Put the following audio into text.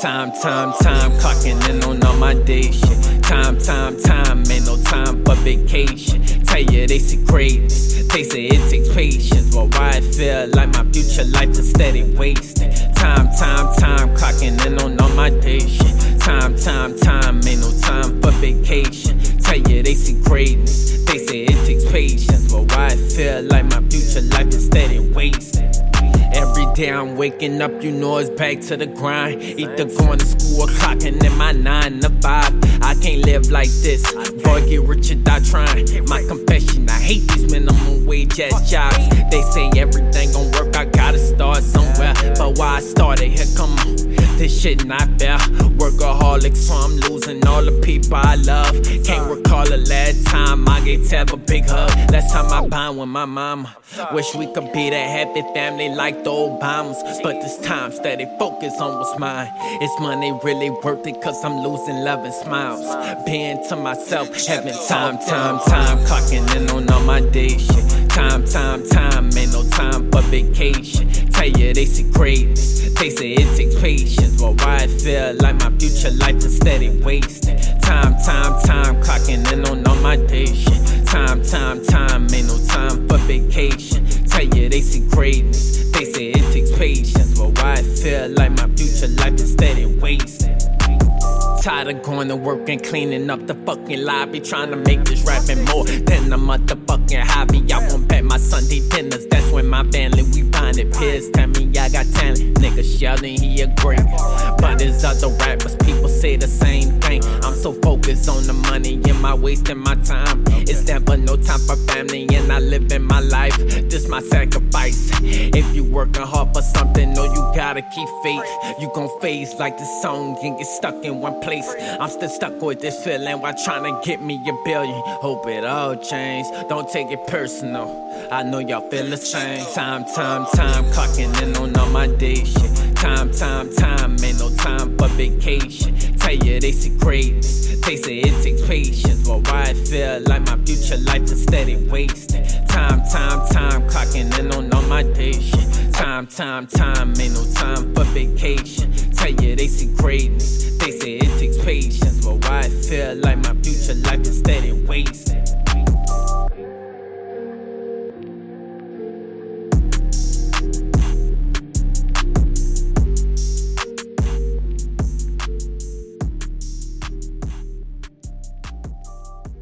Time, time, time, clocking in on all my day shit. Time, time, time, ain't no time for vacation. Tell you they see greatness, they say it takes patience. But why I feel like my future life is steady wasting. Time, time, time, clocking in on all my day patience. But why I feel like my future life is steady wasting. Every day I'm waking up, you know it's back to the grind. Either going to school or clocking in my nine to five. I can't live like this. Boy, get rich or die trying. My confession, I hate these minimum wage ass jobs. They say everything gon' work, I gotta start somewhere. But why I started, here come on, this shit not fair. Workaholic, so I'm losing all the people I love. Can't recall the last time I gave Tab a big hug. Last time I bond with my mama. Wish we could be that happy family like the Obamas. But this time, steady focus on what's mine. Is money really worth it? Cause I'm losing love and smiles. Being to myself, having time, time, time. Clocking in on all my day shit. Time, time, time, ain't no time for vacation. Tell you they see greatness, they say it takes patience. But why I feel like my future life is steady wasting. Time, time, time, clocking in on all my day shit. Time, time, time, ain't no time for vacation. Tell you they see greatness, they say it takes patience. But why I feel like my future life is steady wasting. Tired of going to work and cleaning up the fucking lobby. Trying to make this rapping more than a motherfucking hobby. I won't bet my Sunday dinners. That's when my family we find it. Peers tell me I got talent. Nigga shouting he a great. But there's other rappers, people say the same thing. I'm so focused on the money, am I wasting my time? It's never no time for family, and I live in my life. This my sacrifice. If you working hard for something, no, you gotta keep faith. You gon' phase like the song and get stuck in one place. I'm still stuck with this feeling while trying to get me a billion. Hope it all change. Don't take it personal. I know y'all feel the same. Time, time, time, clocking in on all my day shit. Time, time, time, ain't no time for vacation. Tell you they see greatness, they say it takes patience. But why I feel like my future life is steady wasting. Time, time, time, clocking in on all my day shit. Time, time, time, ain't no time for vacation. Tell you they see greatness, they say it takes patience. But why I feel like my future life is steady wasting.